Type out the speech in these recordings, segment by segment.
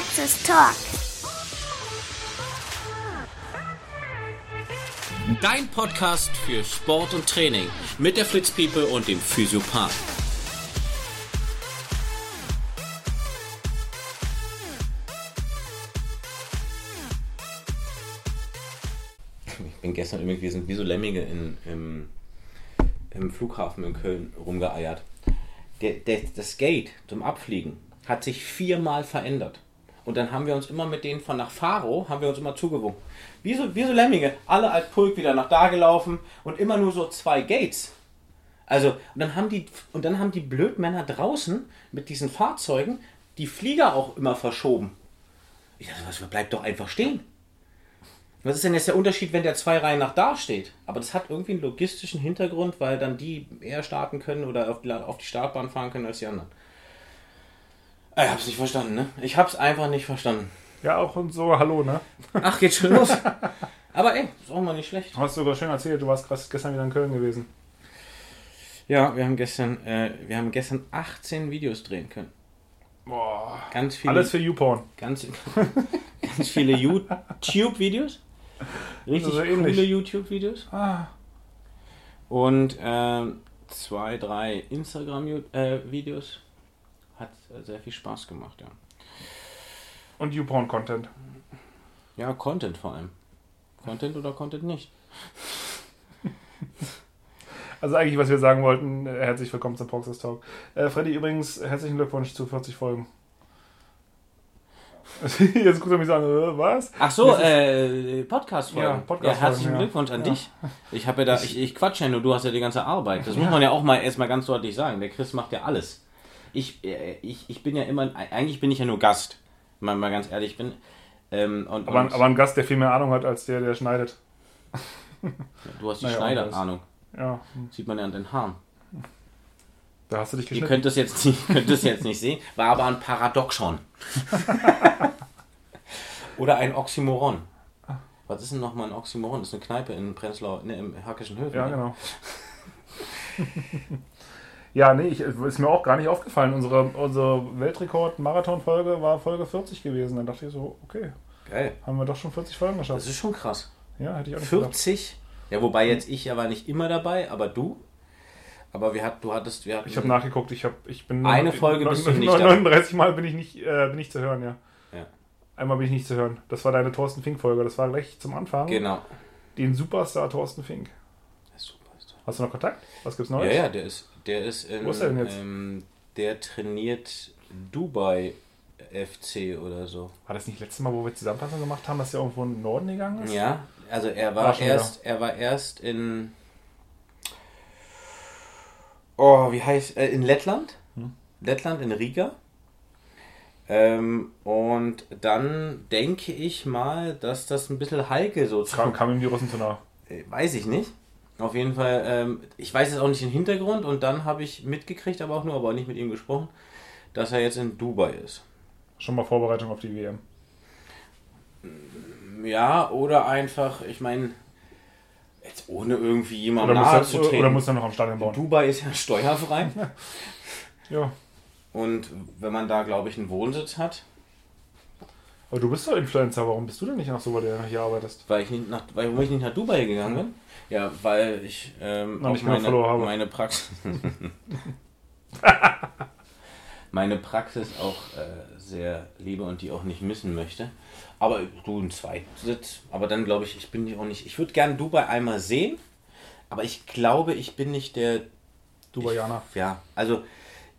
Praxis Talk. Dein Podcast für Sport und Training mit der Fritz People und dem Physiopath. Ich bin gestern irgendwie, wir sind wie so Lemmige in, im, im Flughafen in Köln rumgeeiert. Der, der, das Gate zum Abfliegen hat sich viermal verändert. Und dann haben wir uns immer mit denen von nach Faro, haben wir uns immer zugewunken. Wie so, wie so Lemminge, alle als Pulk wieder nach da gelaufen und immer nur so zwei Gates. Also, und dann haben die, und dann haben die Blödmänner draußen mit diesen Fahrzeugen die Flieger auch immer verschoben. Ich dachte, was bleibt doch einfach stehen. Was ist denn jetzt der Unterschied, wenn der zwei Reihen nach da steht? Aber das hat irgendwie einen logistischen Hintergrund, weil dann die eher starten können oder auf die, auf die Startbahn fahren können als die anderen. Ich hab's nicht verstanden, ne? Ich hab's einfach nicht verstanden. Ja, auch und so, hallo, ne? Ach, geht schon los. Aber ey, ist auch mal nicht schlecht. Hast du sogar schön erzählt, du warst gestern wieder in Köln gewesen. Ja, wir haben gestern, äh, wir haben gestern 18 Videos drehen können. Boah. Ganz viele. Alles für YouPorn. Ganz, ganz viele YouTube-Videos. Richtig Also coole YouTube-Videos. Ah, Und ähm, zwei, drei Instagram-Videos. Hat äh, sehr viel Spaß gemacht, ja. und YouPorn-Content. Ja, Content vor allem. Content oder Content nicht. Also eigentlich, was wir sagen wollten, äh, herzlich willkommen zum Proxys Talk. Äh, Freddy, übrigens, herzlichen Glückwunsch zu 40 Folgen. Jetzt guckt er mich so an, äh, was? Ach so, äh, Podcast-Folgen. Ja, Ja, Podcast-Folgen, herzlichen ja. Glückwunsch an Ja. dich. Ich habe ja da, ich, ich quatsch ja nur, du hast ja die ganze Arbeit. Das muss man ja auch mal erstmal ganz deutlich sagen. Der Chris macht ja alles. Ich, äh, ich, ich bin ja immer, eigentlich bin ich ja nur Gast, wenn man mal ganz ehrlich bin. Ähm, und, Aber, und aber ein Gast, der viel mehr Ahnung hat als der, der schneidet. du hast die naja, Schneider-Ahnung. Ja, Sieht man ja an den Haaren. da hast du dich Ihr geschnitten. könnt es jetzt nicht, könnt es jetzt nicht sehen, war aber ein Paradoxon. Oder ein Oxymoron. Was ist denn nochmal ein Oxymoron? Das ist eine Kneipe in Prenzlau, ne, im Hackischen Höfen. Ja, ne? genau. ja, nee, ich, ist mir auch gar nicht aufgefallen. Unsere, unsere Weltrekord-Marathon-Folge war Folge 40 gewesen. Dann dachte ich so, okay, Geil. haben wir doch schon 40 Folgen geschafft. Das ist schon krass. Ja, hätte ich auch nicht gedacht. 40? Ja, wobei jetzt ich ja war nicht immer dabei, aber du. Aber wir hat, du hattest, wir hatten, Ich habe nachgeguckt, ich, hab, ich bin... Eine Folge bist du nicht 39 Mal bin ich nicht, äh, bin ich zu hören, ja. Ja. Einmal bin ich nicht zu hören. Das war deine Thorsten Fink-Folge. Das war gleich zum Anfang. Genau. Den Superstar Thorsten Fink. Super ist Hast du noch Kontakt? Was gibt's Ja, Neues? ja, der ist, der ist in, Wo ist er denn jetzt? Ähm, der trainiert Dubai FC oder so. War das nicht letztes Mal, wo wir Zusammenfassung gemacht haben, dass er irgendwo in den Norden gegangen ist? Ja, also er War war erst, er war erst in Oh, wie heißt äh, in Lettland? Hm. Lettland in Riga. Ähm, und dann denke ich mal, dass das ein bisschen heikel so Kam, kam ihm die Russen zu nah. Äh, Weiß ich nicht. Auf jeden Fall, ähm, ich weiß jetzt auch nicht den Hintergrund und dann habe ich mitgekriegt, aber auch nur, aber auch nicht mit ihm gesprochen, dass er jetzt in Dubai ist. Schon mal Vorbereitung auf die WM. Ja, oder einfach, ich meine, jetzt ohne irgendwie Oder jemandem muss, nahe er, oder muss er noch am Stadion bauen? Dubai ist ja steuerfrei Ja. und wenn man da, glaube ich, einen Wohnsitz hat, Aber du bist doch Influencer. Warum bist du denn nicht nach so, weil du hier arbeitest? weil ich nicht nach, weil, warum ich nicht nach Dubai gegangen bin, ja, weil ich ähm, Noch nicht meine, Follower habe. meine Praxis meine Praxis auch äh, sehr liebe und die auch nicht missen möchte. Aber du ein Zweitsitz, aber dann glaube ich, ich bin auch nicht. Ich würde gerne Dubai einmal sehen, aber ich glaube, ich bin nicht der Dubaianer. ja, also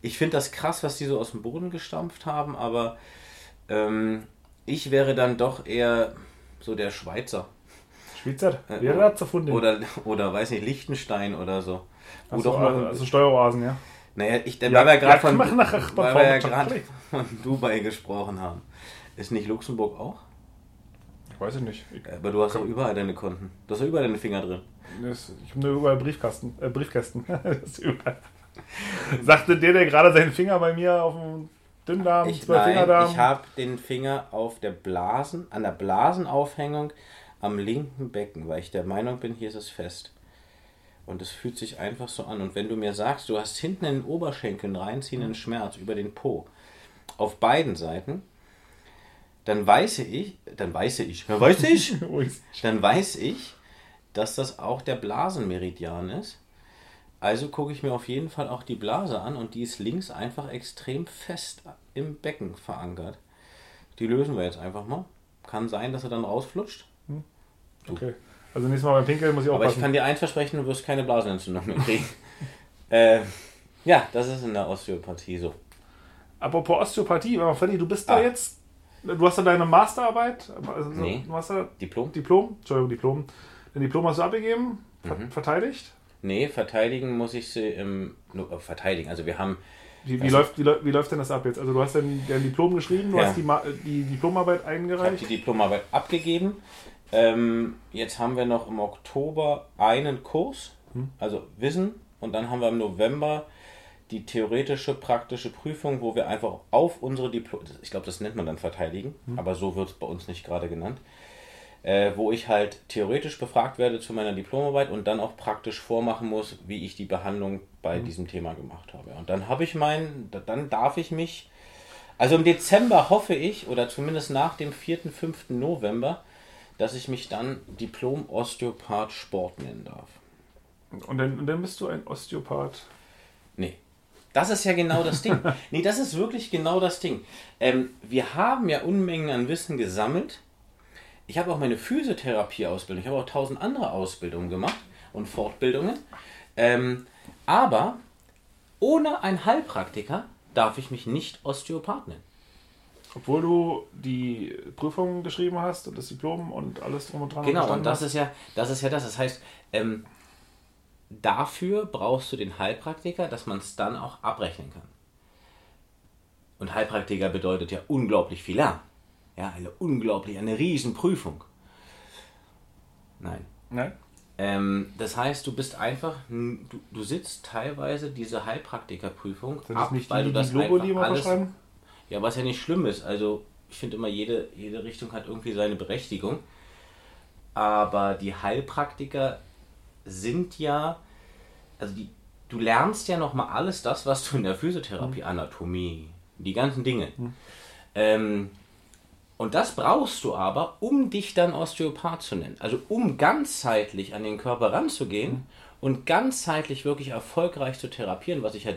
ich finde das krass, was die so aus dem Boden gestampft haben, aber ähm, ich wäre dann doch eher so der Schweizer. Schweizer? Äh, Wer hat erfunden? Oder, oder weiß nicht, Liechtenstein oder so. Also, noch, also, Steueroasen, ja. naja, ich, Ja, weil wir gerade ja, von, weil wir ja gerade von Dubai gesprochen haben. Ist nicht Luxemburg auch? Ich weiß es nicht. Ich, Aber du hast doch überall deine Konten. Du hast doch überall deine Finger drin. das, ich habe nur überall Briefkasten, äh, Briefkästen. das ist überall. Sagte der, der gerade seinen Finger bei mir auf dem Dünndarm, Ich, zwei nein, Fingerdarm. ich habe den Finger auf der Blasen, an der Blasenaufhängung am linken Becken, weil ich der Meinung bin, hier ist es fest. Und es fühlt sich einfach so an. Und wenn du mir sagst, du hast hinten in den Oberschenkeln reinziehenden Schmerz über den Po, auf beiden Seiten, dann weiß ich, dann weiß ich, weiß ich, dann weiß ich, dass das auch der Blasenmeridian ist. Also gucke ich mir auf jeden Fall auch die Blase an und die ist links einfach extrem fest im Becken verankert. Die lösen wir jetzt einfach mal. Kann sein, dass er dann rausflutscht. Hm. Okay. Also nächstes Mal beim Pinkeln muss ich auch Aber ich kann dir eins versprechen, du wirst keine Blasenentzündung mehr kriegen. äh, ja, das ist in der Osteopathie so. Apropos Osteopathie, Freddy, du bist ah. da jetzt, du hast da deine Masterarbeit, also nee. Master, Diplom? Diplom, Entschuldigung, Diplom. Dein Diplom hast du abgegeben, mhm. verteidigt? Nee, verteidigen muss ich sie im, no, verteidigen, also wir haben wie, wie, also, läuft, wie, wie, läuft denn das ab jetzt? Also du hast dann dein Diplom geschrieben, du ja. hast die, die Diplomarbeit eingereicht? Ich habe die Diplomarbeit abgegeben. Ähm, jetzt haben wir noch im Oktober einen Kurs, hm. also Wissen, und dann haben wir im November die theoretische, praktische Prüfung, wo wir einfach auf unsere Diplom, ich glaube, das nennt man dann verteidigen, hm. aber so wird es bei uns nicht gerade genannt, äh, wo ich halt theoretisch befragt werde zu meiner Diplomarbeit und dann auch praktisch vormachen muss, wie ich die Behandlung bei hm. diesem Thema gemacht habe. Und dann habe ich mein, dann darf ich mich, also im Dezember hoffe ich, oder zumindest nach dem 4., 5. November, dass ich mich dann Diplom-Osteopath Sport nennen darf. Und dann, und dann bist du ein Osteopath? Nee. Das ist ja genau das Ding. nee, das ist wirklich genau das Ding. Ähm, wir haben ja Unmengen an Wissen gesammelt. Ich habe auch meine Physiotherapie-Ausbildung, ich habe auch tausend andere Ausbildungen gemacht und Fortbildungen. Ähm, aber ohne einen Heilpraktiker darf ich mich nicht Osteopath nennen. Obwohl du die Prüfung geschrieben hast und das Diplom und alles drum und dran. Genau, und das hast. ist ja, das ist ja das. Das heißt, ähm, dafür brauchst du den Heilpraktiker, dass man es dann auch abrechnen kann. Und Heilpraktiker bedeutet ja unglaublich viel Lernen. Ja, eine unglaublich, eine Riesenprüfung. Nein. Nein. Ähm, das heißt, du bist einfach, du, du sitzt teilweise diese Heilpraktikerprüfung Sind ab, nicht weil die, du das die Logo, die alles, verschreiben? Ja, was ja nicht schlimm ist. Also ich finde immer, jede, jede Richtung hat irgendwie seine Berechtigung. Aber die Heilpraktiker sind ja, also die, du lernst ja nochmal alles das, was du in der Physiotherapie, mhm. Anatomie, die ganzen Dinge. Mhm. Ähm, und das brauchst du aber, um dich dann Osteopath zu nennen. Also um ganzheitlich an den Körper ranzugehen und ganzheitlich wirklich erfolgreich zu therapieren, was ich ja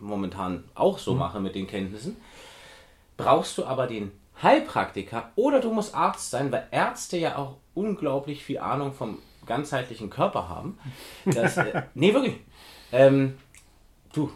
momentan auch so mhm. mache mit den Kenntnissen, brauchst du aber den Heilpraktiker oder du musst Arzt sein, weil Ärzte ja auch unglaublich viel Ahnung vom ganzheitlichen Körper haben. Dass, äh, nee, wirklich. Ähm, du,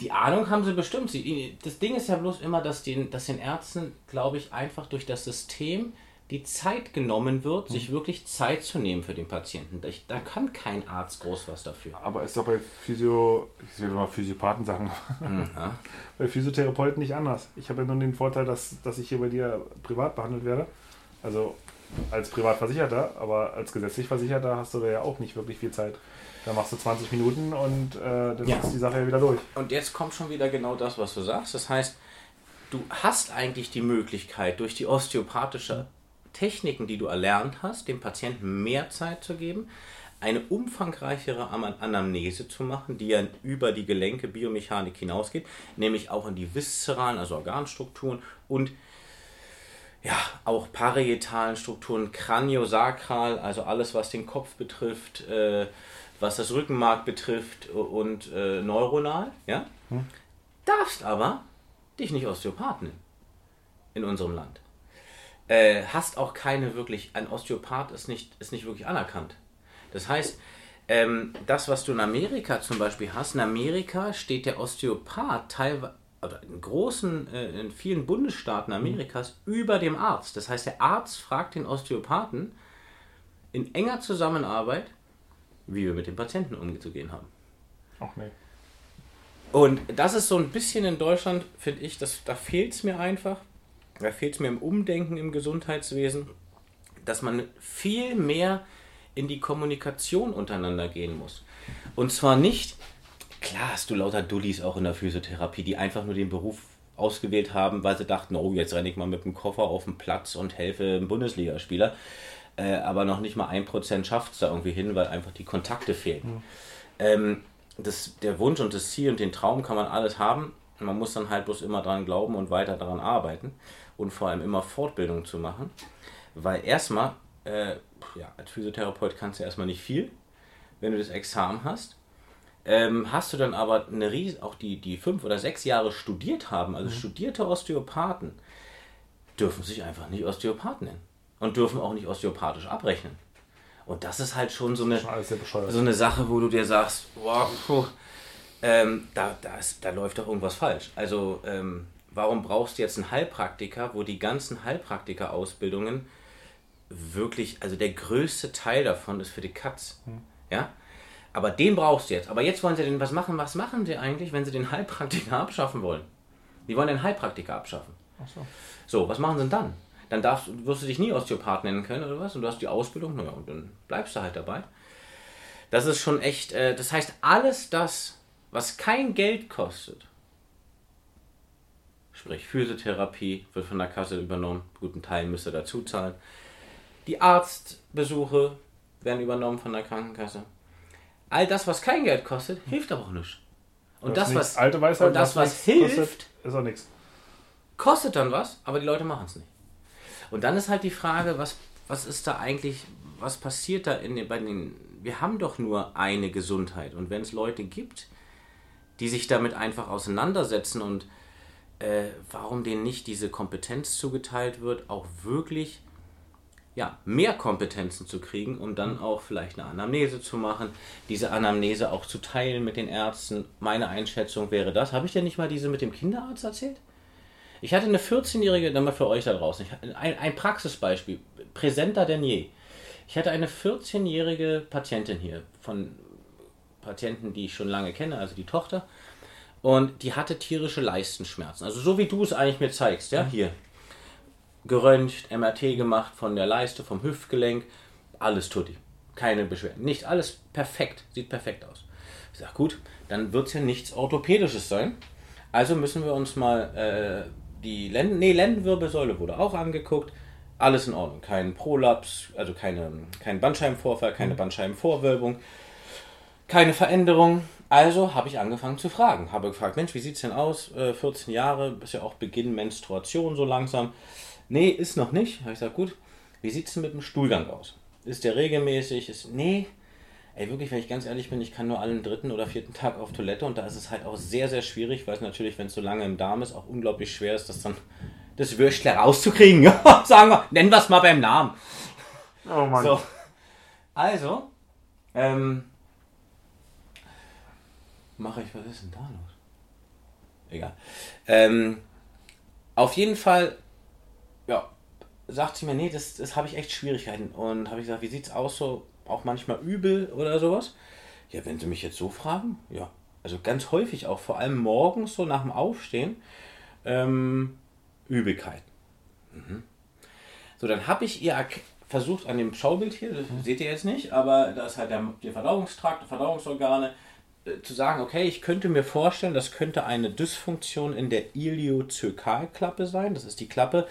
die Ahnung haben sie bestimmt. Sie, das Ding ist ja bloß immer, dass den, dass den Ärzten, glaube ich, einfach durch das System die Zeit genommen wird, sich mhm. wirklich Zeit zu nehmen für den Patienten. Da, da kann kein Arzt groß was dafür. Aber ist doch bei Physio, ich will mal Physiopathen sagen, mhm. bei Physiotherapeuten nicht anders. Ich habe ja nur den Vorteil, dass, dass ich hier bei dir privat behandelt werde. Also als Privatversicherter, aber als gesetzlich Versicherter hast du da ja auch nicht wirklich viel Zeit. Da machst du 20 Minuten und äh, dann ja. ist die Sache ja wieder durch. Und jetzt kommt schon wieder genau das, was du sagst. Das heißt, du hast eigentlich die Möglichkeit, durch die osteopathische Techniken, die du erlernt hast, dem Patienten mehr Zeit zu geben, eine umfangreichere Anamnese zu machen, die ja über die Gelenke, Biomechanik hinausgeht, nämlich auch in die viszeralen, also Organstrukturen und ja, auch parietalen Strukturen, kraniosakral, also alles, was den Kopf betrifft, äh, was das Rückenmark betrifft und äh, neuronal, ja. Hm. Darfst aber dich nicht Osteopath nennen in unserem Land äh, hast auch keine wirklich, ein Osteopath ist nicht, ist nicht wirklich anerkannt. Das heißt, ähm, das, was du in Amerika zum Beispiel hast, in Amerika steht der Osteopath teilweise, oder in großen, äh, in vielen Bundesstaaten Amerikas mhm. über dem Arzt. Das heißt, der Arzt fragt den Osteopathen in enger Zusammenarbeit, wie wir mit dem Patienten umzugehen haben. Ach nee. Und das ist so ein bisschen in Deutschland, finde ich, das, da fehlt es mir einfach da fehlt es mir im Umdenken im Gesundheitswesen, dass man viel mehr in die Kommunikation untereinander gehen muss. Und zwar nicht, klar hast du lauter Dullis auch in der Physiotherapie, die einfach nur den Beruf ausgewählt haben, weil sie dachten, oh, jetzt renne ich mal mit dem Koffer auf den Platz und helfe einem Bundesligaspieler. Äh, aber noch nicht mal ein Prozent schafft es da irgendwie hin, weil einfach die Kontakte fehlen. Mhm. Ähm, das, der Wunsch und das Ziel und den Traum kann man alles haben, Man muss dann halt bloß immer dran glauben und weiter daran arbeiten und vor allem immer Fortbildung zu machen. Weil erstmal, äh, ja, als Physiotherapeut kannst du erstmal nicht viel, wenn du das Examen hast. Ähm, hast du dann aber eine Ries auch die, die fünf oder sechs Jahre studiert haben, also mhm. studierte Osteopathen, dürfen sich einfach nicht Osteopathen nennen und dürfen auch nicht osteopathisch abrechnen. Und das ist halt schon so eine, schon so eine Sache, wo du dir sagst, wow, ähm, da, da, ist, da läuft doch irgendwas falsch. Also ähm, warum brauchst du jetzt einen Heilpraktiker, wo die ganzen Heilpraktiker-Ausbildungen wirklich, also der größte Teil davon ist für die Katz. Hm. Ja? Aber den brauchst du jetzt. Aber jetzt wollen sie den, was machen, was machen sie eigentlich, wenn sie den Heilpraktiker abschaffen wollen? Die wollen den Heilpraktiker abschaffen. Ach so. So, was machen sie denn dann? Dann darfst, wirst du dich nie Osteopath nennen können oder was? Und du hast die Ausbildung, naja, und dann bleibst du halt dabei. Das ist schon echt, äh, das heißt, alles das, was kein Geld kostet, sprich Physiotherapie, wird von der Kasse übernommen, guten Teil müsst ihr dazu zahlen. Die Arztbesuche werden übernommen von der Krankenkasse. All das, was kein Geld kostet, hilft aber auch nicht. Und das, was, alte Weisheit, und das, was, was hilft, kostet, ist auch nichts. Kostet dann was, aber die Leute machen es nicht. Und dann ist halt die Frage, was, was ist da eigentlich, was passiert da in den, bei den, wir haben doch nur eine Gesundheit. Und wenn es Leute gibt, die sich damit einfach auseinandersetzen und äh, warum denen nicht diese Kompetenz zugeteilt wird, auch wirklich ja, mehr Kompetenzen zu kriegen, um dann auch vielleicht eine Anamnese zu machen, diese Anamnese auch zu teilen mit den Ärzten. Meine Einschätzung wäre das. Habe ich denn nicht mal diese mit dem Kinderarzt erzählt? Ich hatte eine 14-jährige, dann mal für euch da draußen, ein, ein Praxisbeispiel, präsenter denn je. Ich hatte eine 14-jährige Patientin hier, von Patienten, die ich schon lange kenne, also die Tochter, und die hatte tierische Leistenschmerzen. Also so wie du es eigentlich mir zeigst, ja, mhm. hier. Geröntgt, MRT gemacht von der Leiste, vom Hüftgelenk, alles tutti. Keine Beschwerden. Nicht alles perfekt, sieht perfekt aus. Ich sage, gut, dann wird es ja nichts Orthopädisches sein. Also müssen wir uns mal äh, die Lenden, nee, Lendenwirbelsäule wurde auch angeguckt. Alles in Ordnung. Kein Prolaps, also keine, kein Bandscheibenvorfall, keine mhm. Bandscheibenvorwölbung, keine Veränderung. Also habe ich angefangen zu fragen. Habe gefragt, Mensch, wie sieht es denn aus? Äh, 14 Jahre, ist ja auch Beginn Menstruation so langsam. Nee, ist noch nicht. Habe ich gesagt, gut, wie sieht es denn mit dem Stuhlgang aus? Ist der regelmäßig? Ist, nee, ey, wirklich, wenn ich ganz ehrlich bin, ich kann nur allen dritten oder vierten Tag auf Toilette und da ist es halt auch sehr, sehr schwierig, weil es natürlich, wenn es so lange im Darm ist, auch unglaublich schwer ist, das dann das Würstle rauszukriegen. Sagen wir, nennen wir es mal beim Namen. Oh Mann. So. Also, ähm, mache ich, was ist denn da los? Egal. Ähm, auf jeden Fall, ja, sagt sie mir, nee, das, das habe ich echt Schwierigkeiten. Und habe ich gesagt, wie sieht es aus so auch manchmal übel oder sowas? Ja, wenn Sie mich jetzt so fragen, ja. Also ganz häufig auch, vor allem morgens so nach dem Aufstehen, ähm, Übelkeiten. Mhm. So, dann habe ich ihr versucht an dem Schaubild hier, das mhm. seht ihr jetzt nicht, aber da ist halt der, der Verdauungstrakt, die Verdauungsorgane, äh, zu sagen, okay, ich könnte mir vorstellen, das könnte eine Dysfunktion in der Iliozökalklappe sein. Das ist die Klappe,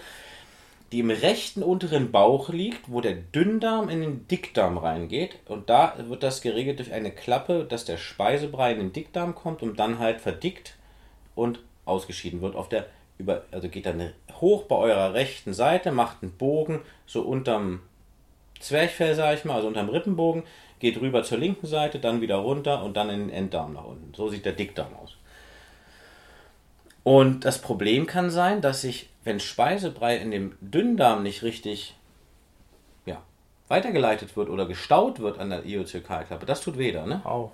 die im rechten unteren Bauch liegt, wo der Dünndarm in den Dickdarm reingeht. Und da wird das geregelt durch eine Klappe, dass der Speisebrei in den Dickdarm kommt und dann halt verdickt und ausgeschieden wird. Auf der über, also geht dann hoch bei eurer rechten Seite, macht einen Bogen so unterm Zwerchfell, sag ich mal, also unterm Rippenbogen, geht rüber zur linken Seite, dann wieder runter und dann in den Enddarm nach unten. So sieht der Dickdarm aus. Und das Problem kann sein, dass sich wenn Speisebrei in dem Dünndarm nicht richtig ja, weitergeleitet wird oder gestaut wird an der Iozökalklappe, das tut weder, ne? Au.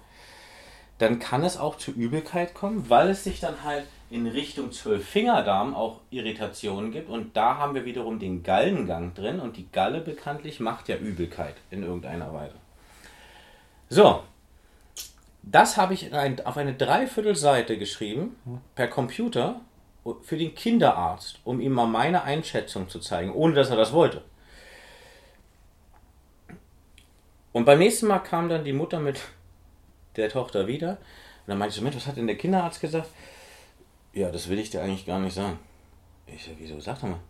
Dann kann es auch zu Übelkeit kommen, weil es sich dann halt in Richtung Zwölffingerdarm auch Irritationen gibt. Und da haben wir wiederum den Gallengang drin. Und die Galle bekanntlich macht ja Übelkeit in irgendeiner Weise. So, das habe ich ein, auf eine Dreiviertelseite geschrieben per Computer für den Kinderarzt, um ihm mal meine Einschätzung zu zeigen, ohne dass er das wollte. Und beim nächsten Mal kam dann die Mutter mit der Tochter wieder. Und dann meinte ich so, Mensch, was hat denn der Kinderarzt gesagt? Ja, das will ich dir eigentlich gar nicht sagen. Ich so, wieso? Sag doch mal.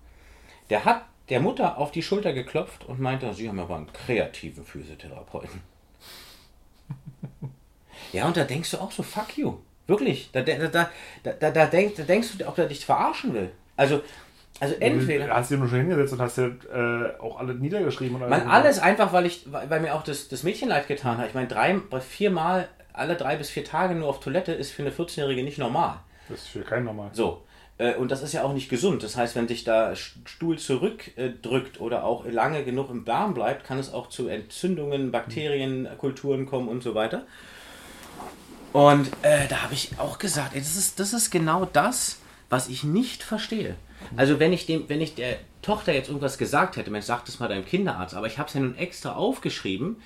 Der hat der Mutter auf die Schulter geklopft und meinte, sie haben aber einen kreativen Physiotherapeuten. ja, und da denkst du auch so, fuck you. Wirklich. Da, da, da, da, da, denk, da denkst du, ob er dich verarschen will. Also, also entweder. Du hast dir nur schon hingesetzt und hast dir äh, auch alles niedergeschrieben. Und alles, alles einfach, weil ich, weil mir auch das, das Mädchen leid getan hat. Ich meine, drei, viermal, alle drei bis vier Tage nur auf Toilette ist für eine 14-Jährige nicht normal. Das ist für keinen normal. So. Äh, und das ist ja auch nicht gesund. Das heißt, wenn dich da Stuhl zurückdrückt oder auch lange genug im Darm bleibt, kann es auch zu Entzündungen, Bakterienkulturen kommen und so weiter. Und äh, da habe ich auch gesagt, ey, das, ist, das ist genau das, was ich nicht verstehe. Also wenn ich dem, wenn ich der Tochter jetzt irgendwas gesagt hätte, man sagt es mal deinem Kinderarzt, aber ich habe es ja nun extra aufgeschrieben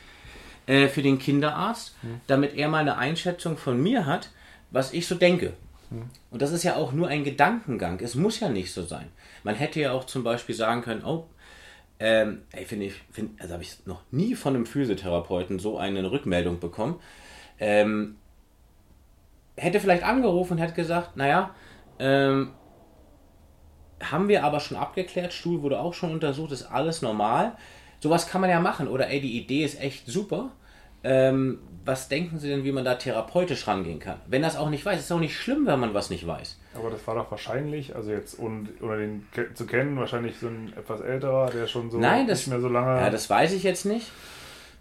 äh, für den Kinderarzt, hm. damit er mal eine Einschätzung von mir hat, was ich so denke. Hm. Und das ist ja auch nur ein Gedankengang. Es muss ja nicht so sein. Man hätte ja auch zum Beispiel sagen können, oh, ähm, ey, finde ich, find, also habe ich noch nie von einem Physiotherapeuten so eine Rückmeldung bekommen. Ähm, hätte vielleicht angerufen und hätte gesagt, naja, ähm, haben wir aber schon abgeklärt, Stuhl wurde auch schon untersucht, ist alles normal. Sowas kann man ja machen. Oder ey, die Idee ist echt super. Ähm, was denken Sie denn, wie man da therapeutisch rangehen kann? Wenn das auch nicht weiß, ist auch nicht schlimm, wenn man was nicht weiß. Aber das war doch wahrscheinlich, also jetzt und ohne den zu kennen, wahrscheinlich so ein etwas älterer, der schon so Nein, das, nicht mehr so lange. Ja, das weiß ich jetzt nicht.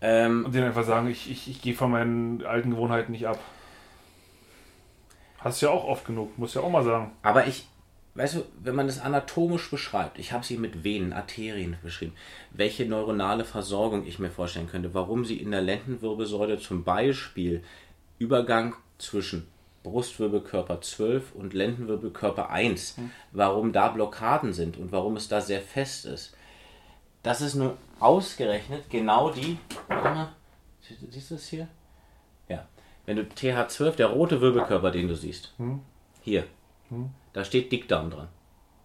Ähm, und den einfach sagen, ich, ich, ich gehe von meinen alten Gewohnheiten nicht ab. Hast du ja auch oft genug, muss ja auch mal sagen. Aber ich, weißt du, wenn man das anatomisch beschreibt, ich habe sie mit Venen, Arterien beschrieben, welche neuronale Versorgung ich mir vorstellen könnte, warum sie in der Lendenwirbelsäule zum Beispiel Übergang zwischen Brustwirbelkörper 12 und Lendenwirbelkörper 1, hm. warum da Blockaden sind und warum es da sehr fest ist. Das ist nur ausgerechnet genau die. Warte mal, siehst du das hier? Wenn du TH12, der rote Wirbelkörper, den du siehst, hm? hier, hm? da steht Dickdarm dran.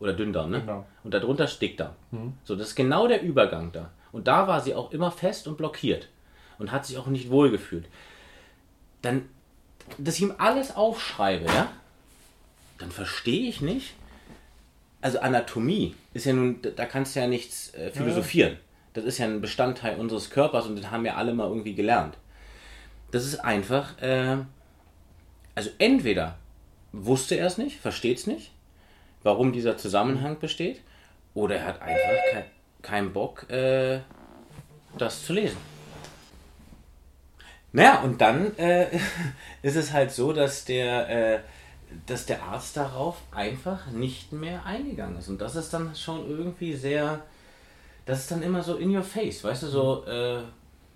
Oder Dünndarm, ne? Genau. Und darunter ist Dickdarm. Hm? So, das ist genau der Übergang da. Und da war sie auch immer fest und blockiert. Und hat sich auch nicht wohlgefühlt. Dann, dass ich ihm alles aufschreibe, ja? Dann verstehe ich nicht. Also Anatomie ist ja nun, da kannst du ja nichts äh, philosophieren. Ja. Das ist ja ein Bestandteil unseres Körpers und den haben wir alle mal irgendwie gelernt. Das ist einfach, äh, also entweder wusste er es nicht, versteht es nicht, warum dieser Zusammenhang besteht, oder er hat einfach keinen kein Bock, äh, das zu lesen. Naja, und dann äh, ist es halt so, dass der, äh, dass der Arzt darauf einfach nicht mehr eingegangen ist. Und das ist dann schon irgendwie sehr, das ist dann immer so in your face, weißt du, so, äh,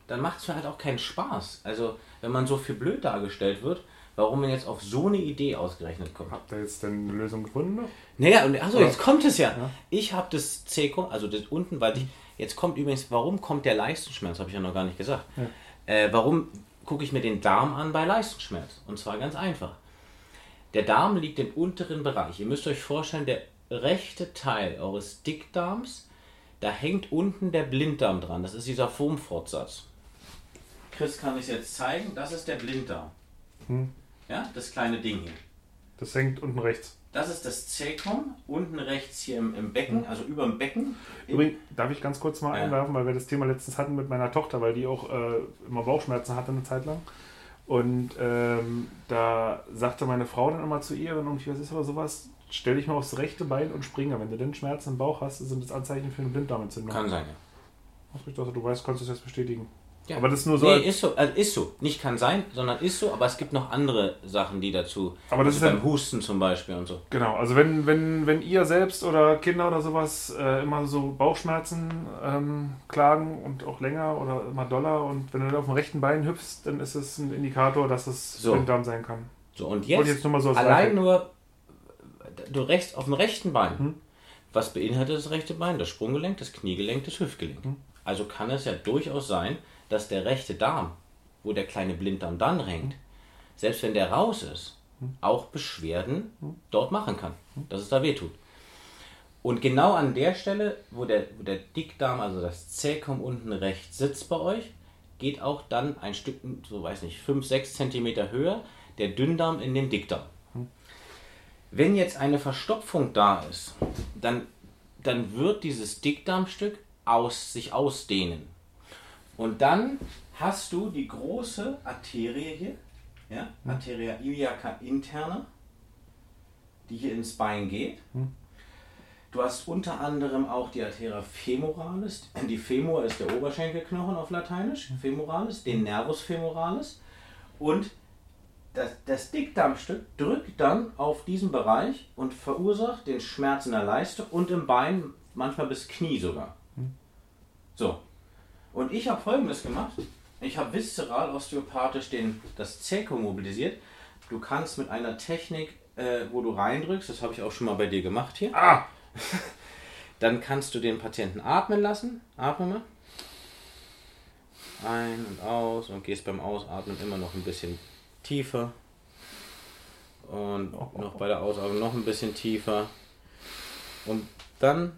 dann macht es mir halt auch keinen Spaß. Also, wenn man so viel blöd dargestellt wird, warum man jetzt auf so eine Idee ausgerechnet kommt. Habt ihr jetzt denn eine Lösung gefunden? Noch? Naja, und achso, jetzt kommt es ja. ja. Ich habe das Zeko, also das unten, weil ich, jetzt kommt übrigens, warum kommt der Leistungsschmerz, habe ich ja noch gar nicht gesagt. Ja. Äh, warum gucke ich mir den Darm an bei Leistungsschmerz? Und zwar ganz einfach. Der Darm liegt im unteren Bereich. Ihr müsst euch vorstellen, der rechte Teil eures Dickdarms, da hängt unten der Blinddarm dran. Das ist dieser Foamfortsatz. Chris kann ich jetzt zeigen. Das ist der Blinddarm. Hm. Ja, das kleine Ding hier. Das hängt unten rechts. Das ist das Zecum, unten rechts hier im, im Becken, hm. also über dem Becken. Übrigens, darf ich ganz kurz mal ja. einwerfen, weil wir das Thema letztens hatten mit meiner Tochter, weil die auch äh, immer Bauchschmerzen hatte eine Zeit lang. Und ähm, da sagte meine Frau dann immer zu ihr, wenn irgendwie was ist oder sowas, stell dich mal aufs rechte Bein und springe. Wenn du den Schmerzen im Bauch hast, sind das Anzeichen für eine Blinddarmentzündung. Kann sein, ja. Du weißt, kannst du das jetzt bestätigen. Ja. Aber das ist nur so. Nee, ist so. Also ist so. Nicht kann sein, sondern ist so, aber es gibt noch andere Sachen, die dazu. Aber das also ist beim Husten zum Beispiel und so. Genau, also wenn, wenn, wenn ihr selbst oder Kinder oder sowas äh, immer so Bauchschmerzen ähm, klagen und auch länger oder immer doller und wenn du dann auf dem rechten Bein hüpfst, dann ist es ein Indikator, dass es so. Blinddarm sein kann. So, und jetzt, jetzt nur so allein nur du rechts, auf dem rechten Bein. Hm? Was beinhaltet das rechte Bein? Das Sprunggelenk, das Kniegelenk, das Hüftgelenk. Hm? Also kann es ja durchaus sein, dass der rechte Darm, wo der kleine Blinddarm dann hängt, selbst wenn der raus ist, auch Beschwerden dort machen kann, dass es da wehtut. Und genau an der Stelle, wo der, wo der Dickdarm, also das Zähkum unten rechts sitzt bei euch, geht auch dann ein Stück, so weiß nicht, 5, 6 cm höher der Dünndarm in den Dickdarm. Wenn jetzt eine Verstopfung da ist, dann, dann wird dieses Dickdarmstück aus, sich ausdehnen. Und dann hast du die große Arterie hier, ja, Arteria iliaca interna, die hier ins Bein geht. Hm. Du hast unter anderem auch die Arteria femoralis. Die Femur ist der Oberschenkelknochen auf Lateinisch, femoralis, den Nervus femoralis. Und das, das Dickdarmstück drückt dann auf diesen Bereich und verursacht den Schmerz in der Leiste und im Bein, manchmal bis Knie sogar. So. Und ich habe folgendes gemacht. Ich habe viszeral osteopathisch den, das Zirkel mobilisiert. Du kannst mit einer Technik, äh, wo du reindrückst, das habe ich auch schon mal bei dir gemacht hier. Ah! Dann kannst du den Patienten atmen lassen. Atme mal. Ein und aus und gehst beim Ausatmen immer noch ein bisschen tiefer. Und noch bei der Ausatmung noch ein bisschen tiefer. Und dann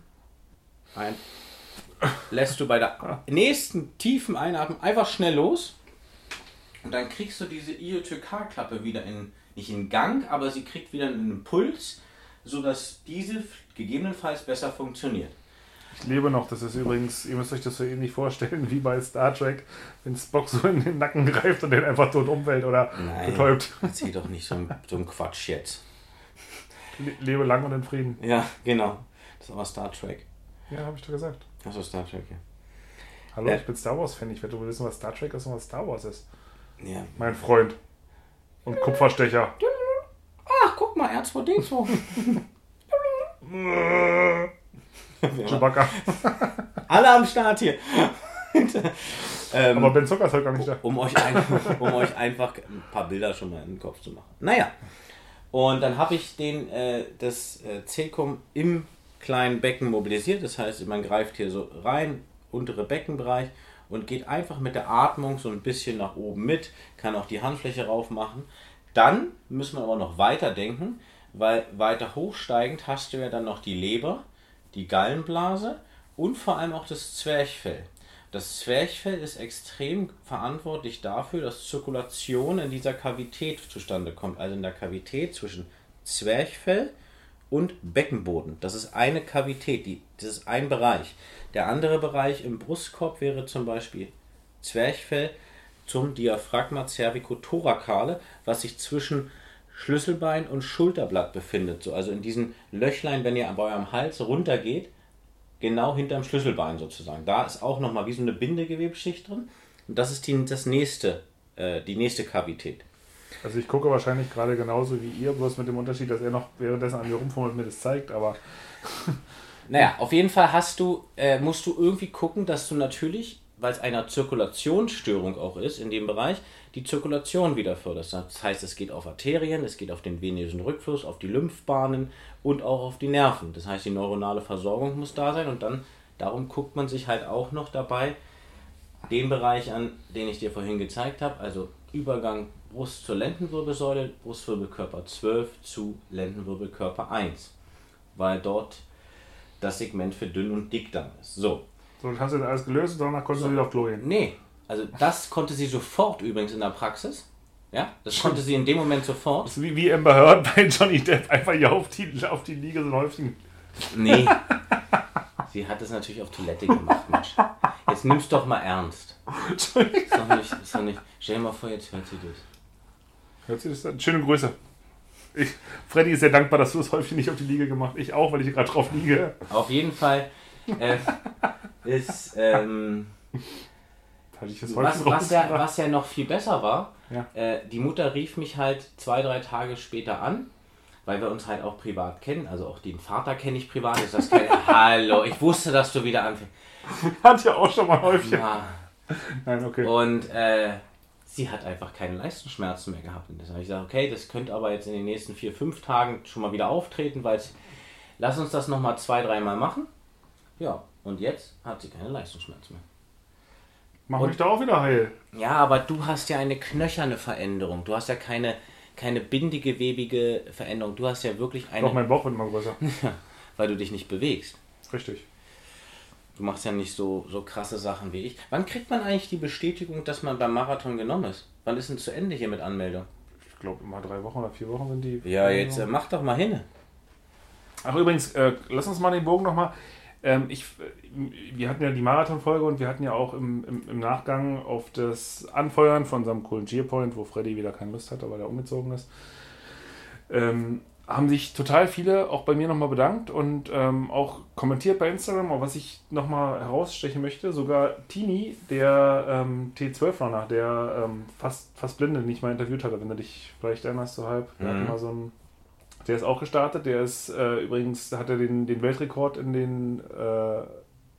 ein, lässt du bei der nächsten tiefen Einatmung einfach schnell los. Und dann kriegst du diese IOTK-Klappe wieder in, nicht in Gang, aber sie kriegt wieder einen Impuls, sodass diese gegebenenfalls besser funktioniert. Ich lebe noch, das ist übrigens, ihr müsst euch das so ähnlich vorstellen wie bei Star Trek, wenn Spock so in den Nacken greift und den einfach tot umfällt oder Nein, betäubt. erzähl doch nicht so ein, so ein Quatsch jetzt. Le- Lebe lang und in Frieden. Ja, genau. Das ist aber Star Trek. Ja, habe ich doch gesagt. Achso, Star Trek, ja. Hallo, Ja. ich bin Star Wars-Fan. Ich werde wissen, was Star Trek ist und was Star Wars ist. Ja. Mein Freund. Und Kupferstecher. Ach, guck mal, R2D2. Chewbacca. Alle am Start hier. ähm, Aber Ben Zucker ist halt gar nicht da. um, euch ein, um euch einfach ein paar Bilder schon mal in den Kopf zu machen. Naja. Und dann habe ich den, äh, das äh, Cecum im kleinen Becken mobilisiert. Das heißt, man greift hier so rein, untere Beckenbereich und geht einfach mit der Atmung so ein bisschen nach oben mit, kann auch die Handfläche rauf machen. Dann müssen wir aber noch weiter denken, weil weiter hochsteigend hast du ja dann noch die Leber, die Gallenblase und vor allem auch das Zwerchfell. Das Zwerchfell ist extrem verantwortlich dafür, dass Zirkulation in dieser Kavität zustande kommt. Also in der Kavität zwischen Zwerchfell und Beckenboden. Das ist eine Kavität, die, das ist ein Bereich. Der andere Bereich im Brustkorb wäre zum Beispiel Zwerchfell zum Diaphragma cervicothorakale, was sich zwischen Schlüsselbein und Schulterblatt befindet. So, also in diesen Löchlein, wenn ihr bei eurem Hals runtergeht, genau hinterm Schlüsselbein sozusagen. Da ist auch nochmal wie so eine Bindegewebschicht drin. Und das ist die, das nächste, äh, die nächste Kavität. Also ich gucke wahrscheinlich gerade genauso wie ihr, bloß mit dem Unterschied, dass er noch währenddessen an mir rumfummelt und mir das zeigt, aber Naja, auf jeden Fall hast du, äh, musst du irgendwie gucken, dass du natürlich, weil es eine Zirkulationsstörung auch ist in dem Bereich, die Zirkulation wieder förderst. Das heißt, es geht auf Arterien, es geht auf den venösen Rückfluss, auf die Lymphbahnen und auch auf die Nerven. Das heißt, die neuronale Versorgung muss da sein und dann, darum guckt man sich halt auch noch dabei den Bereich an, den ich dir vorhin gezeigt habe, also Übergang Brust zur Lendenwirbelsäule, Brustwirbelkörper 12 zu Lendenwirbelkörper 1, weil dort das Segment für dünn und dick dann ist. So, so hast du das alles gelöst und danach konntest du wieder auf Klo gehen. nee, also das konnte sie sofort übrigens in der Praxis. Ja, das konnte sie in dem Moment sofort. Das ist wie, wie Amber Heard bei Johnny Depp, einfach hier auf die, auf die Liege so ein Häufchen. Nee. Sie hat es natürlich auf Toilette gemacht, Mensch. Jetzt nimm's doch mal ernst. Ist doch nicht, ist doch nicht. Stell dir mal vor, jetzt hört sie das. Hört sich das an? Schöne Grüße. Ich, Freddy ist sehr dankbar, dass du das Häufchen nicht auf die Liege gemacht Ich auch, weil ich hier gerade drauf liege. Auf jeden Fall äh, ist, ähm, was, was, ja, was ja noch viel besser war, Ja. äh, die Mutter rief mich halt zwei, drei Tage später an, weil wir uns halt auch privat kennen. Also auch den Vater kenne ich privat. Ist das kein, Hallo, ich wusste, dass du wieder anfängst. Hat ja auch schon mal Häufchen. Ja. Nein, okay. Und äh, sie hat einfach keine Leistungsschmerzen mehr gehabt. Und das habe ich gesagt, okay, das könnte aber jetzt in den nächsten vier, fünf Tagen schon mal wieder auftreten, weil es- lass uns das nochmal zwei, dreimal machen. Ja, und jetzt hat sie keine Leistungsschmerzen mehr. Mach und- mich da auch wieder heil. Ja, aber du hast ja eine knöcherne Veränderung. Du hast ja keine, keine bindegewebige Veränderung. Du hast ja wirklich eine, Doch, mein Bauch wird immer größer. weil du dich nicht bewegst. Richtig. Du machst ja nicht so, so krasse Sachen wie ich. Wann kriegt man eigentlich die Bestätigung, dass man beim Marathon genommen ist? Wann ist denn zu Ende hier mit Anmeldung? Ich glaube, immer drei Wochen oder vier Wochen sind die. Ja, jetzt äh, mach doch mal hin. Ach, übrigens, äh, lass uns mal den Bogen nochmal. Ähm, ich, wir hatten ja die Marathon-Folge und wir hatten ja auch im, im, im, Nachgang auf das Anfeuern von unserem coolen Cheerpoint, wo Freddy wieder keine Lust hatte, weil er umgezogen ist, ähm, haben sich total viele auch bei mir nochmal bedankt und ähm, auch kommentiert bei Instagram. Aber was ich nochmal herausstechen möchte, sogar Tini, der ähm, T12-Runner, der ähm, fast, fast Blinde, den ich mal interviewt hatte, wenn du dich vielleicht erinnerst, so halb, der mhm. so ein der ist auch gestartet. Der ist äh, übrigens, hat er den, den Weltrekord in den, äh,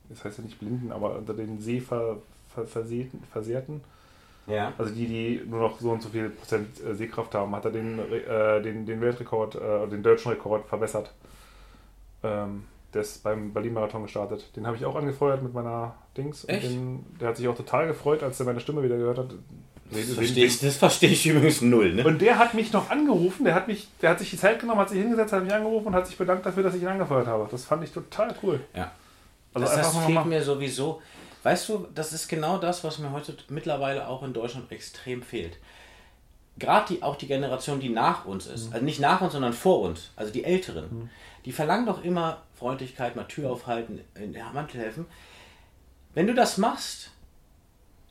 das heißt ja nicht Blinden, aber unter den Sehversehrten. Ja. Also die, die nur noch so und so viel Prozent äh, Sehkraft haben, hat er den, äh, den, den Weltrekord, äh, den deutschen Rekord verbessert. Ähm, der ist beim Berlin-Marathon gestartet. Den habe ich auch angefeuert mit meiner Dings. Echt? Und den, der hat sich auch total gefreut, als er meine Stimme wieder gehört hat. Das verstehe ich, das verstehe ich übrigens null. Ne? Und der hat mich noch angerufen, der hat, mich, der hat sich die Zeit genommen, hat sich hingesetzt, hat mich angerufen und hat sich bedankt dafür, dass ich ihn angefeuert habe. Das fand ich total cool. Ja. Also das, das fehlt mir sowieso. Weißt du, das ist genau das, was mir heute mittlerweile auch in Deutschland extrem fehlt. Gerade die, auch die Generation, die nach uns ist, mhm. also nicht nach uns, sondern vor uns, also die Älteren, mhm. die verlangen doch immer Freundlichkeit, mal Tür aufhalten, in der Hand helfen. Wenn du das machst,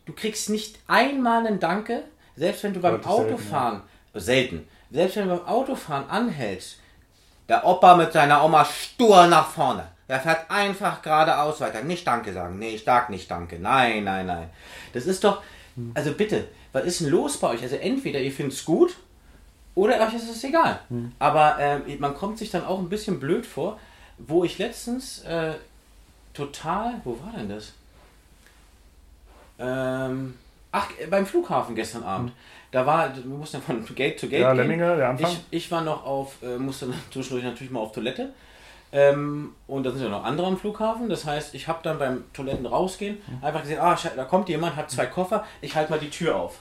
Du kriegst nicht einmal einen Danke, selbst wenn du beim Autofahren, selten, ja. selten, selbst wenn du beim Autofahren anhältst, der Opa mit seiner Oma stur nach vorne. Der fährt einfach geradeaus weiter. Nicht Danke sagen. Nee, ich sag nicht Danke. Nein, nein, nein. Das ist doch, also bitte, was ist denn los bei euch? Also entweder ihr findet es gut oder euch ist es egal. Hm. Aber äh, man kommt sich dann auch ein bisschen blöd vor, wo ich letztens äh, total, wo war denn das? Ähm, ach, beim Flughafen gestern Abend. Hm. Da war, wir mussten von Gate zu Gate ja, gehen. Lemminge, der Anfang. Ich, ich war noch auf, äh, musste zwischendurch natürlich mal auf Toilette. Ähm, und da sind ja noch andere am Flughafen. Das heißt, ich habe dann beim Toiletten rausgehen hm. einfach gesehen, ah, da kommt jemand, hat zwei Koffer, ich halte mal die Tür auf.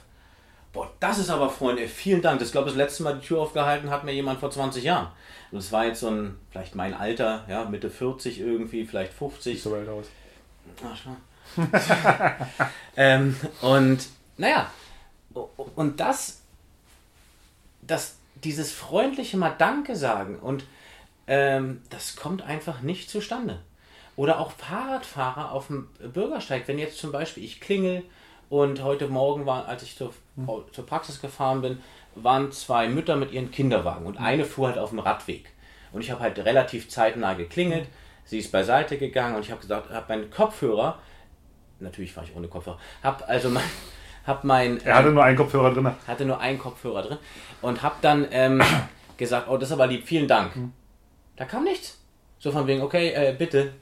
Boah, das ist aber, Freunde, vielen Dank. Das glaube das letzte Mal die Tür aufgehalten hat mir jemand vor 20 Jahren. Und das war jetzt so ein, vielleicht mein Alter, ja, Mitte 40 irgendwie, vielleicht 50. Sieht so weit aus. Ach, schon. ähm, und naja, und das, das, dieses freundliche Mal Danke sagen und ähm, das kommt einfach nicht zustande. Oder auch Fahrradfahrer auf dem Bürgersteig, wenn jetzt zum Beispiel ich klingel und heute Morgen war, als ich zur, hm. zur Praxis gefahren bin, waren zwei Mütter mit ihren Kinderwagen und hm. eine fuhr halt auf dem Radweg. Und ich habe halt relativ zeitnah geklingelt, hm. sie ist beiseite gegangen und ich habe gesagt, habe meinen Kopfhörer natürlich fahre ich ohne Kopfhörer. Hab also mein, hab mein. Er hatte ähm, nur einen Kopfhörer drin. Hatte nur einen Kopfhörer drin und hab dann ähm, gesagt, oh, das ist aber lieb, vielen Dank. Hm. Da kam nichts. So von wegen, okay, äh, bitte.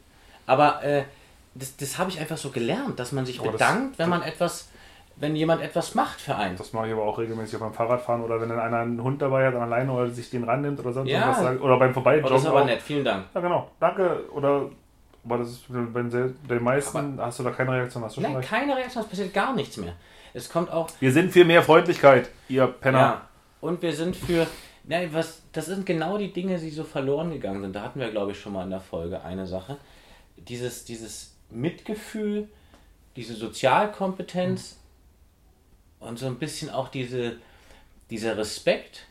Aber äh, das, das habe ich einfach so gelernt, dass man sich aber bedankt, das, wenn man etwas, wenn jemand etwas macht für einen. Das mache ich aber auch regelmäßig beim Fahrradfahren oder wenn dann einer einen Hund dabei hat, alleine oder sich den rannimmt oder sonst ja. was. Oder beim Vorbeijoggen. Oh, das ist aber auch. nett, vielen Dank. Ja, genau. Danke. Oder aber das ist bei den meisten, aber hast du da keine Reaktion? Hast du nein, keine Reaktion, es passiert gar nichts mehr. Es kommt auch. Wir sind für mehr Freundlichkeit, ihr Penner. Ja, und wir sind für. Ja, was, das sind genau die Dinge, die so verloren gegangen sind. Da hatten wir, glaube ich, schon mal in der Folge eine Sache. Dieses, dieses Mitgefühl, diese Sozialkompetenz mhm. und so ein bisschen auch diese, dieser Respekt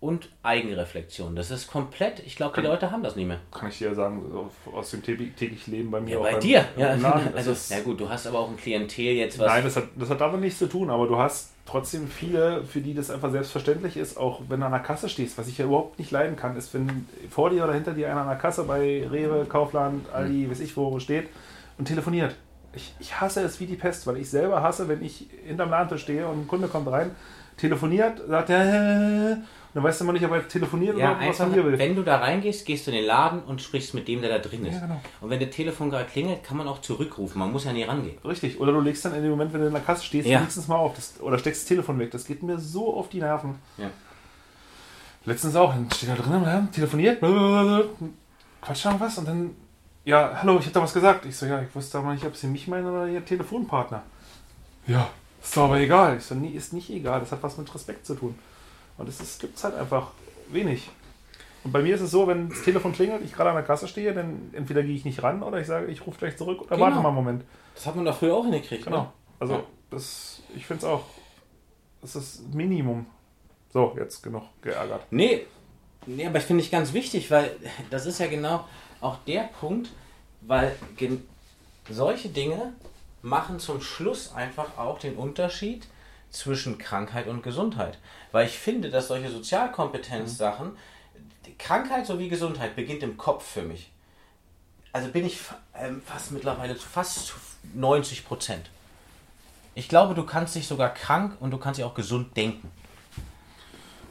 und Eigenreflexion. Das ist komplett, ich glaube, die Leute haben das nicht mehr. Kann ich dir sagen, aus dem täglichen Leben bei mir ja, auch. Bei dir, ja. Also, ja gut, du hast aber auch ein Klientel jetzt was. Nein, das hat, das hat damit nichts zu tun, aber du hast trotzdem viele, für die das einfach selbstverständlich ist, auch wenn du an der Kasse stehst. Was ich ja überhaupt nicht leiden kann, ist, wenn vor dir oder hinter dir einer an der Kasse bei Rewe, Kaufland, Aldi, hm. weiß ich wo steht und telefoniert. Ich, ich hasse es wie die Pest, weil ich selber hasse, wenn ich hinterm Laden stehe und ein Kunde kommt rein, telefoniert, sagt, äh, dann weißt du immer nicht, ob er telefoniert ja, oder was von dir will. Wenn du da reingehst, gehst du in den Laden und sprichst mit dem, der da drin ist. Ja, genau. Und wenn der Telefon gerade klingelt, kann man auch zurückrufen. Man muss ja nie rangehen. Richtig. Oder du legst dann in dem Moment, wenn du in der Kasse stehst, ja. legst es mal auf. Das, oder steckst das Telefon weg. Das geht mir so auf die Nerven. Ja. Letztens auch. Dann steht da drin, telefoniert, quatscht was und dann, ja, hallo, ich hab da was gesagt. Ich so, ja, ich wusste aber nicht, ob sie mich meinen oder ihr Telefonpartner. Ja, ist doch aber egal. Ich so, nee, ist nicht egal. Das hat was mit Respekt zu tun. Und es gibt halt einfach wenig. Und bei mir ist es so, wenn das Telefon klingelt, ich gerade an der Kasse stehe, dann entweder gehe ich nicht ran oder ich sage, ich rufe gleich zurück oder genau. warte mal einen Moment. Das hat man doch früher auch hingekriegt. Genau. Ne? Also ja. das, ich finde es auch, das ist Minimum. So, jetzt genug geärgert. Nee, nee aber ich finde ich ganz wichtig, weil das ist ja genau auch der Punkt, weil solche Dinge machen zum Schluss einfach auch den Unterschied zwischen Krankheit und Gesundheit. Weil ich finde, dass solche Sozialkompetenzsachen, Krankheit sowie Gesundheit beginnt im Kopf für mich. Also bin ich ähm, fast mittlerweile zu fast zu 90 Prozent. Ich glaube, du kannst dich sogar krank und du kannst dich auch gesund denken.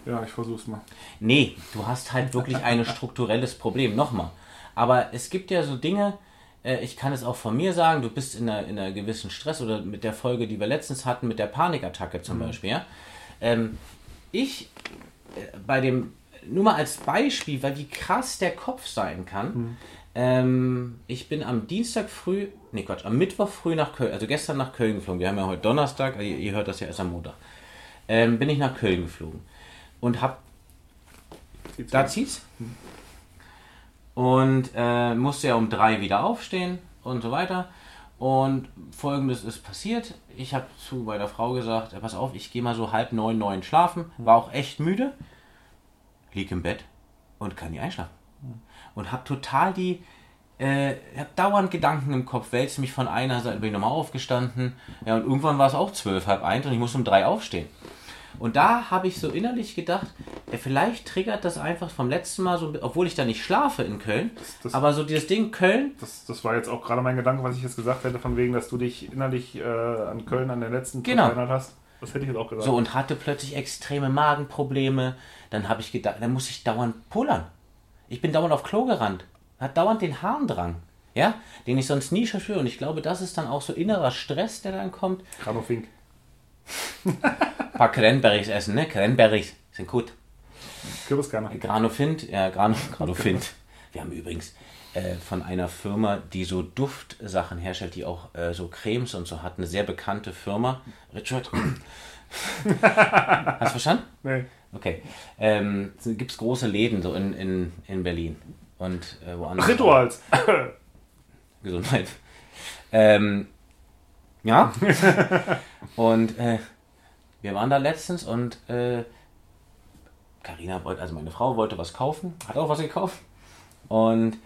Ja, ich versuch's mal. Nee, du hast halt wirklich ein strukturelles Problem. Nochmal. Aber es gibt ja so Dinge, äh, ich kann es auch von mir sagen, du bist in einer, in einer gewissen Stress oder mit der Folge, die wir letztens hatten, mit der Panikattacke zum mhm. Beispiel. Ja? Ähm, ich äh, bei dem, nur mal als Beispiel, weil wie krass der Kopf sein kann. Mhm. Ähm, ich bin am Dienstag früh, nee Quatsch, am Mittwoch früh nach Köln, also gestern nach Köln geflogen. Wir haben ja heute Donnerstag, ihr, ihr hört das ja erst am Montag. Ähm, bin ich nach Köln geflogen und hab. Zieht's da zieht's. Und äh, musste ja um drei wieder aufstehen und so weiter. Und folgendes ist passiert. Ich habe zu meiner Frau gesagt, ja, pass auf, ich gehe mal so halb neun, neun schlafen. War auch echt müde. Lieg im Bett und kann nie einschlafen. Und habe total die, äh, habe dauernd Gedanken im Kopf, wälze mich von einer Seite, bin ich nochmal aufgestanden. Ja, und irgendwann war es auch zwölf, halb eins und ich musste um drei aufstehen. Und da habe ich so innerlich gedacht, ja, vielleicht triggert das einfach vom letzten Mal so, obwohl ich da nicht schlafe in Köln, das, das, aber so dieses Ding Köln. Das, das war jetzt auch gerade mein Gedanke, was ich jetzt gesagt hätte, von wegen, dass du dich innerlich äh, an Köln an den letzten genau. erinnert hast. Das hätte ich jetzt auch gesagt. So, und hatte plötzlich extreme Magenprobleme. Dann habe ich gedacht, dann muss ich dauernd pullern. Ich bin dauernd auf Klo gerannt. Hat dauernd den Harndrang. Ja, den ich sonst nie verspüre. Und ich glaube, das ist dann auch so innerer Stress, der dann kommt. Granofink. Ein paar Cranberries essen, ne? Cranberries sind gut. Kürbiskerner. Granofint, ja, Gran Granofint. Wir haben übrigens äh, von einer Firma, die so Duftsachen herstellt, die auch äh, so Cremes und so hat, eine sehr bekannte Firma. Richard. Hast du verstanden? Nee. Okay. Ähm, Gibt es große Läden so in, in, in Berlin und äh, woanders. Rituals. Gesundheit. Ähm, ja. und äh, wir waren da letztens und Karina äh, wollte, also meine Frau wollte was kaufen, hat auch was gekauft. Und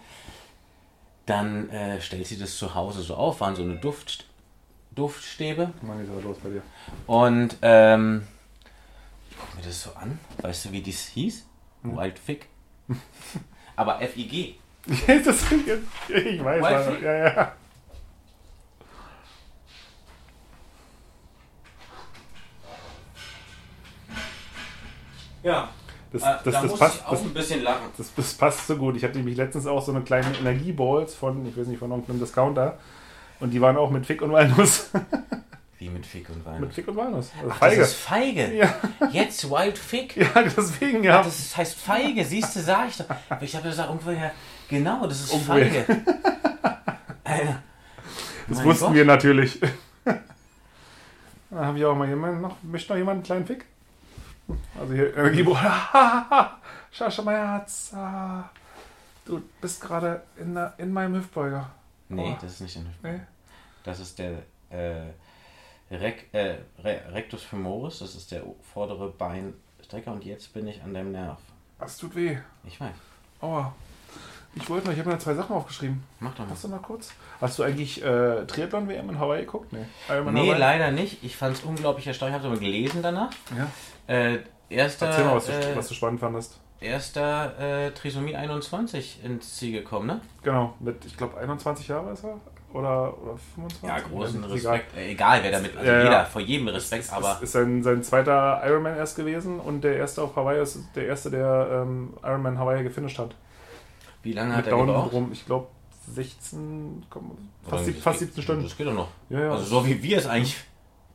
dann äh, stellt sie das zu Hause so auf, waren so eine Duft, Duftstäbe. Mann, ist aber los bei dir. Und ähm, ich gucke mir das so an. Weißt du, wie dies hieß? Hm. Wild Fig. aber F-I-G. ich weiß, Wild ja, ja. Ja. Das, äh, das, da das, passt, auch ein bisschen lachen. Das, das, passt so gut. Ich hatte nämlich letztens auch so eine kleine Energieballs von, ich weiß nicht, von irgendeinem Discounter. Und die waren auch mit Fick und Walnuss. Wie mit Fick und Walnuss? Mit Fick und Walnuss. Also Ach, Feige. das ist Feige. Ja. Jetzt Wild Fick. Ja, deswegen, ja. Ach, das heißt Feige, siehst du, sag ich doch. Ich habe gesagt, irgendwoher, genau, das ist Feige. das mein wussten Gott. wir natürlich. Da habe ich auch mal jemanden noch, möchte noch jemand einen kleinen Fick? Also hier Energiebuch. Schascha Meyerz. Du bist gerade in, in meinem Hüftbeuger. Nee, oh. das ist nicht ein Hüftbeuger. Nee. Das ist der äh, Rec, äh, Rectus femoris, das ist der vordere Beinstrecker und jetzt bin ich an deinem Nerv. Das tut weh. Ich weiß. Aua. Ich wollte noch, ich habe mir zwei Sachen aufgeschrieben. Mach doch mal. Hast du noch kurz? Hast du eigentlich äh, Triathlon-WM in Hawaii geguckt? Nee, nee Hawaii? leider nicht. Ich fand es unglaublich erstaunlich. Ich habe es aber gelesen danach. Ja. Äh, erster, Erzähl mal, was du, äh, was du spannend fandest. Erster äh, Trisomie 21 ins Ziel gekommen, ne? Genau, mit, ich glaube, 21 Jahre ist er. Oder, oder 25? Ja, großen Respekt. Egal. Äh, egal, wer damit, also ja, jeder, vor jedem Respekt, ist, aber. Ist, ist sein, sein zweiter Ironman erst gewesen und der erste auf Hawaii ist der erste, der ähm, Ironman Hawaii gefinisht hat. Wie lange hat er gebraucht? Rum, ich glaube 16, fast, fast 17 Stunden. Das geht doch noch. Ja, ja. Also so wie wir es eigentlich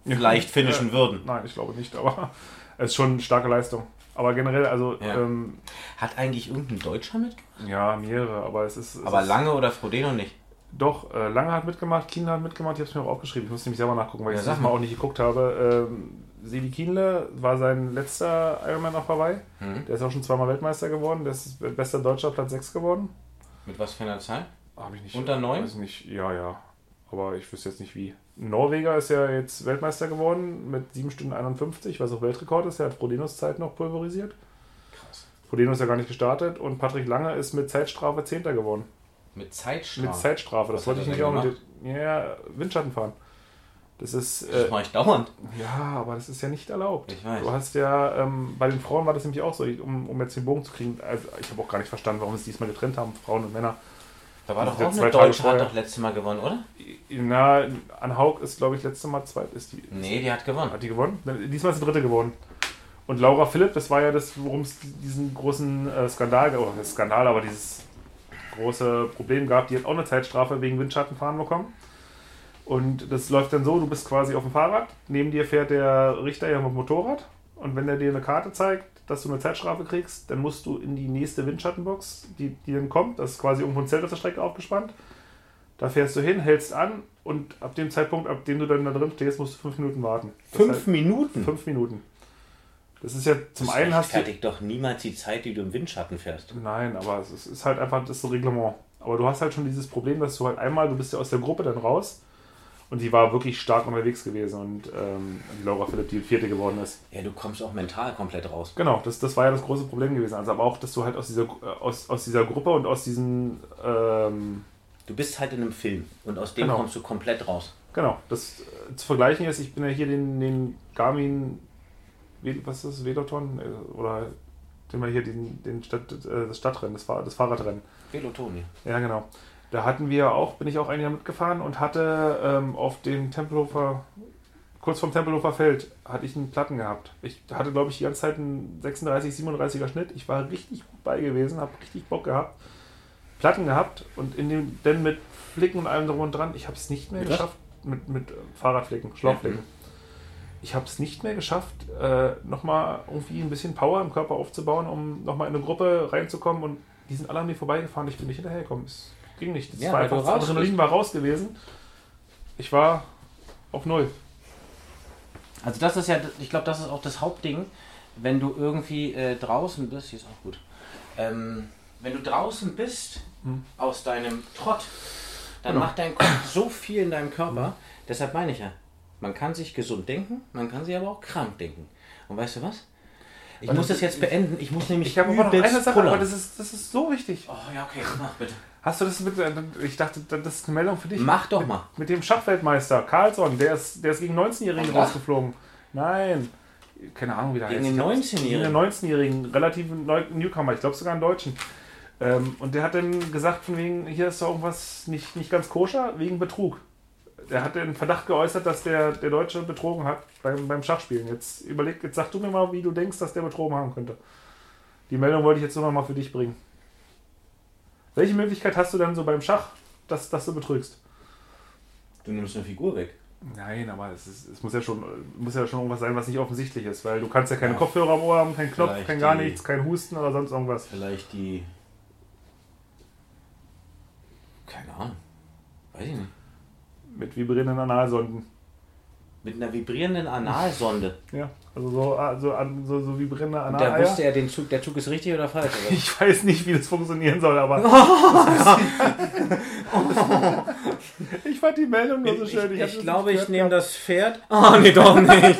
vielleicht finishen würden. Nein, ich glaube nicht, aber es ist schon eine starke Leistung. Aber generell, also. Ja. Ähm, Hat eigentlich irgendein Deutscher mitgemacht? Ja, mehrere, aber es ist. Es aber ist, Lange oder Frodeno nicht? Doch, äh, Lange hat mitgemacht, Kienle hat mitgemacht, ich habe es mir auch aufgeschrieben. Ich muss nämlich selber nachgucken, weil ja, ich das mal auch nicht geguckt habe. Ähm, Sebi Kienle war sein letzter Ironman auf Hawaii. Mhm. Der ist auch schon zweimal Weltmeister geworden. Der ist bester Deutscher, Platz 6 geworden. Mit was für einer Zahl? Habe ich nicht. Unter 9? Weiß nicht, ja, ja. Aber ich wüsste jetzt nicht wie. Norweger ist ja jetzt Weltmeister geworden mit 7 Stunden 51, was auch Weltrekord ist. Er hat Frodenos Zeit noch pulverisiert. Krass. Frodeno ist ja gar nicht gestartet und Patrick Lange ist mit Zeitstrafe Zehnter geworden. Mit Zeitstrafe? Mit Zeitstrafe. Das Was wollte ich nicht auch mit. Ja, Windschatten fahren. Das ist. Das Äh, mache ich dauernd. ja, aber das ist ja nicht erlaubt. Ich weiß. Du hast ja, ähm, bei den Frauen war das nämlich auch so, um, um jetzt den Bogen zu kriegen. Also ich habe auch gar nicht verstanden, warum sie es diesmal getrennt haben, Frauen und Männer. Da war Das doch auch eine Deutsche, hat doch letztes Mal gewonnen, oder? Na, an Haug ist, glaube ich, letzte Mal zweit. Ist die, Nee, die hat gewonnen. Hat die gewonnen? Ne, Diesmal ist die dritte gewonnen. Und Laura Philipp, das war ja das, worum es diesen großen äh, Skandal, oh, nicht Skandal, aber dieses große Problem gab. Die hat auch eine Zeitstrafe wegen Windschattenfahren bekommen. Und das läuft dann so, du bist quasi auf dem Fahrrad, neben dir fährt der Richter ja mit dem Motorrad und wenn der dir eine Karte zeigt, dass du eine Zeitstrafe kriegst, dann musst du in die nächste Windschattenbox, die, die dann kommt, das ist quasi irgendwo ein Zelt auf der Strecke aufgespannt. Da fährst du hin, hältst an und ab dem Zeitpunkt, ab dem du dann da drin stehst, musst du fünf Minuten warten. Das Fünf heißt, Minuten? Fünf Minuten. Das ist ja zum das einen hast du. doch niemals die Zeit, die du im Windschatten fährst. Nein, aber es ist- ist halt einfach das Reglement. Aber du hast halt schon dieses Problem, dass du halt einmal, du bist ja aus der Gruppe dann raus und die war wirklich stark unterwegs gewesen und ähm, die Laura Philipp die vierte geworden ist. Ja, du kommst auch mental komplett raus. Genau, das, das war ja das große Problem gewesen. Also aber auch, dass du halt aus dieser, äh, aus, aus dieser Gruppe und aus diesen, ähm, Du bist halt in einem Film und aus dem Genau. kommst du komplett raus. genau, das äh, zu vergleichen ist, ich bin ja hier den, den Garmin, was ist das, Veloton? Äh, Oder den wir hier den, den Stadt, äh, das Stadtrennen, das, Fahr das Fahrradrennen. Velotoni. Ja, genau. Da hatten wir auch, bin ich auch ein Jahr mitgefahren und hatte ähm, auf dem Tempelhofer, kurz vorm Tempelhofer Feld, hatte ich einen Platten gehabt. Ich hatte, glaube ich, die ganze Zeit einen 36, 37er Schnitt. Ich war richtig gut bei gewesen, habe richtig Bock gehabt. Platten gehabt und in dem, denn mit Flicken und allem drum und dran, ich habe es nicht mehr Mit was? geschafft, mit, mit äh, Fahrradflicken, Schlauchflicken. Ich habe es nicht mehr geschafft, äh, nochmal irgendwie ein bisschen Power im Körper aufzubauen, um nochmal in eine Gruppe reinzukommen und die sind alle an mir vorbeigefahren. Ich bin nicht hinterhergekommen. Es ging nicht. Das Ja, war einfach, das raus Adrenalin war raus gewesen. Ich war auf Null. Also das ist ja, ich glaube, das ist auch das Hauptding, wenn du irgendwie äh, draußen bist, hier ist auch gut, ähm, wenn du draußen bist Hm. aus deinem Trott, dann Genau. macht dein Kopf so viel in deinem Körper, deshalb meine ich ja, man kann sich gesund denken, man kann sich aber auch krank denken. Und weißt du was? Ich Und muss das- jetzt beenden, ich muss nämlich Ich habe aber noch eine Sache, pullern. aber das ist, das ist so wichtig. Oh ja, okay, mach bitte. Hast du das mit, ich dachte, das ist eine Meldung für dich. Mach doch mit, mal. Mit dem Schachweltmeister Carlsson, der ist, der ist gegen 19-Jährigen Ach. rausgeflogen. Nein. Keine Ahnung, wie der Gegen heißt. den Ich glaub, 19-Jährigen? Gegen den 19-Jährigen, relativ Newcomer, ich glaube sogar einen Deutschen. Ähm, und der hat dann gesagt, von wegen, hier ist doch irgendwas nicht, nicht ganz koscher, wegen Betrug. Der hat den Verdacht geäußert, dass der, der Deutsche betrogen hat beim, beim Schachspielen. Jetzt überleg, jetzt sag du mir mal, wie du denkst, dass der betrogen haben könnte. Die Meldung wollte ich jetzt nur noch mal für dich bringen. Welche Möglichkeit hast du dann so beim Schach, dass, dass du betrügst? Du nimmst eine Figur weg. Nein, aber es, ist, es muss, ja schon, muss ja schon irgendwas sein, was nicht offensichtlich ist, weil du kannst ja keine Ja. Kopfhörer am Ohr haben, keinen Knopf, kein gar die- nichts, kein Husten oder sonst irgendwas. Vielleicht die. Keine Ahnung. Weiß ich nicht. Mit vibrierenden Analsonden. Mit einer vibrierenden Analsonde. Ja, also so, also an- so, so vibrierende Und da wusste er, den Zug, der Zug ist richtig oder falsch. Oder? Ich weiß nicht, wie das funktionieren soll, aber. ich fand die Meldung nur so Ich, schön. ich, ich das glaube, ich nehme das Pferd. Oh, nee, doch nicht.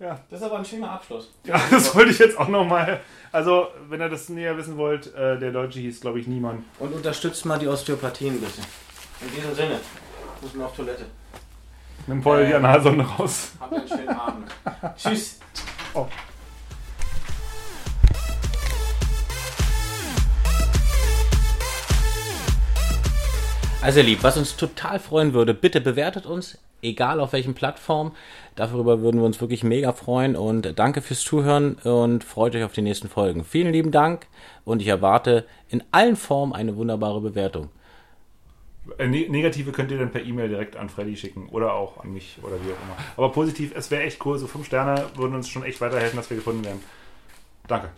Ja. Das ist aber ein schöner Abschluss. Ja, das wollte ich jetzt auch nochmal. Also, wenn ihr das näher wissen wollt, äh, der Deutsche hieß, glaube ich, Niemann. Und unterstützt mal die Osteopathie ein bisschen. In diesem Sinne. Muss man auf Toilette. Nimm vorher die Äh. Analsonde raus. Habt einen schönen Abend. Tschüss. Oh. Also ihr lieb, was uns total freuen würde, bitte bewertet uns, egal auf welchen Plattform. Darüber würden wir uns wirklich mega freuen und danke fürs Zuhören und freut euch auf die nächsten Folgen. Vielen lieben Dank und ich erwarte in allen Formen eine wunderbare Bewertung. Äh, ne Negative könnt ihr dann per E-Mail direkt an Freddy schicken oder auch an mich oder wie auch immer. Aber positiv, es wäre echt cool. So fünf Sterne würden uns schon echt weiterhelfen, dass wir gefunden werden. Danke.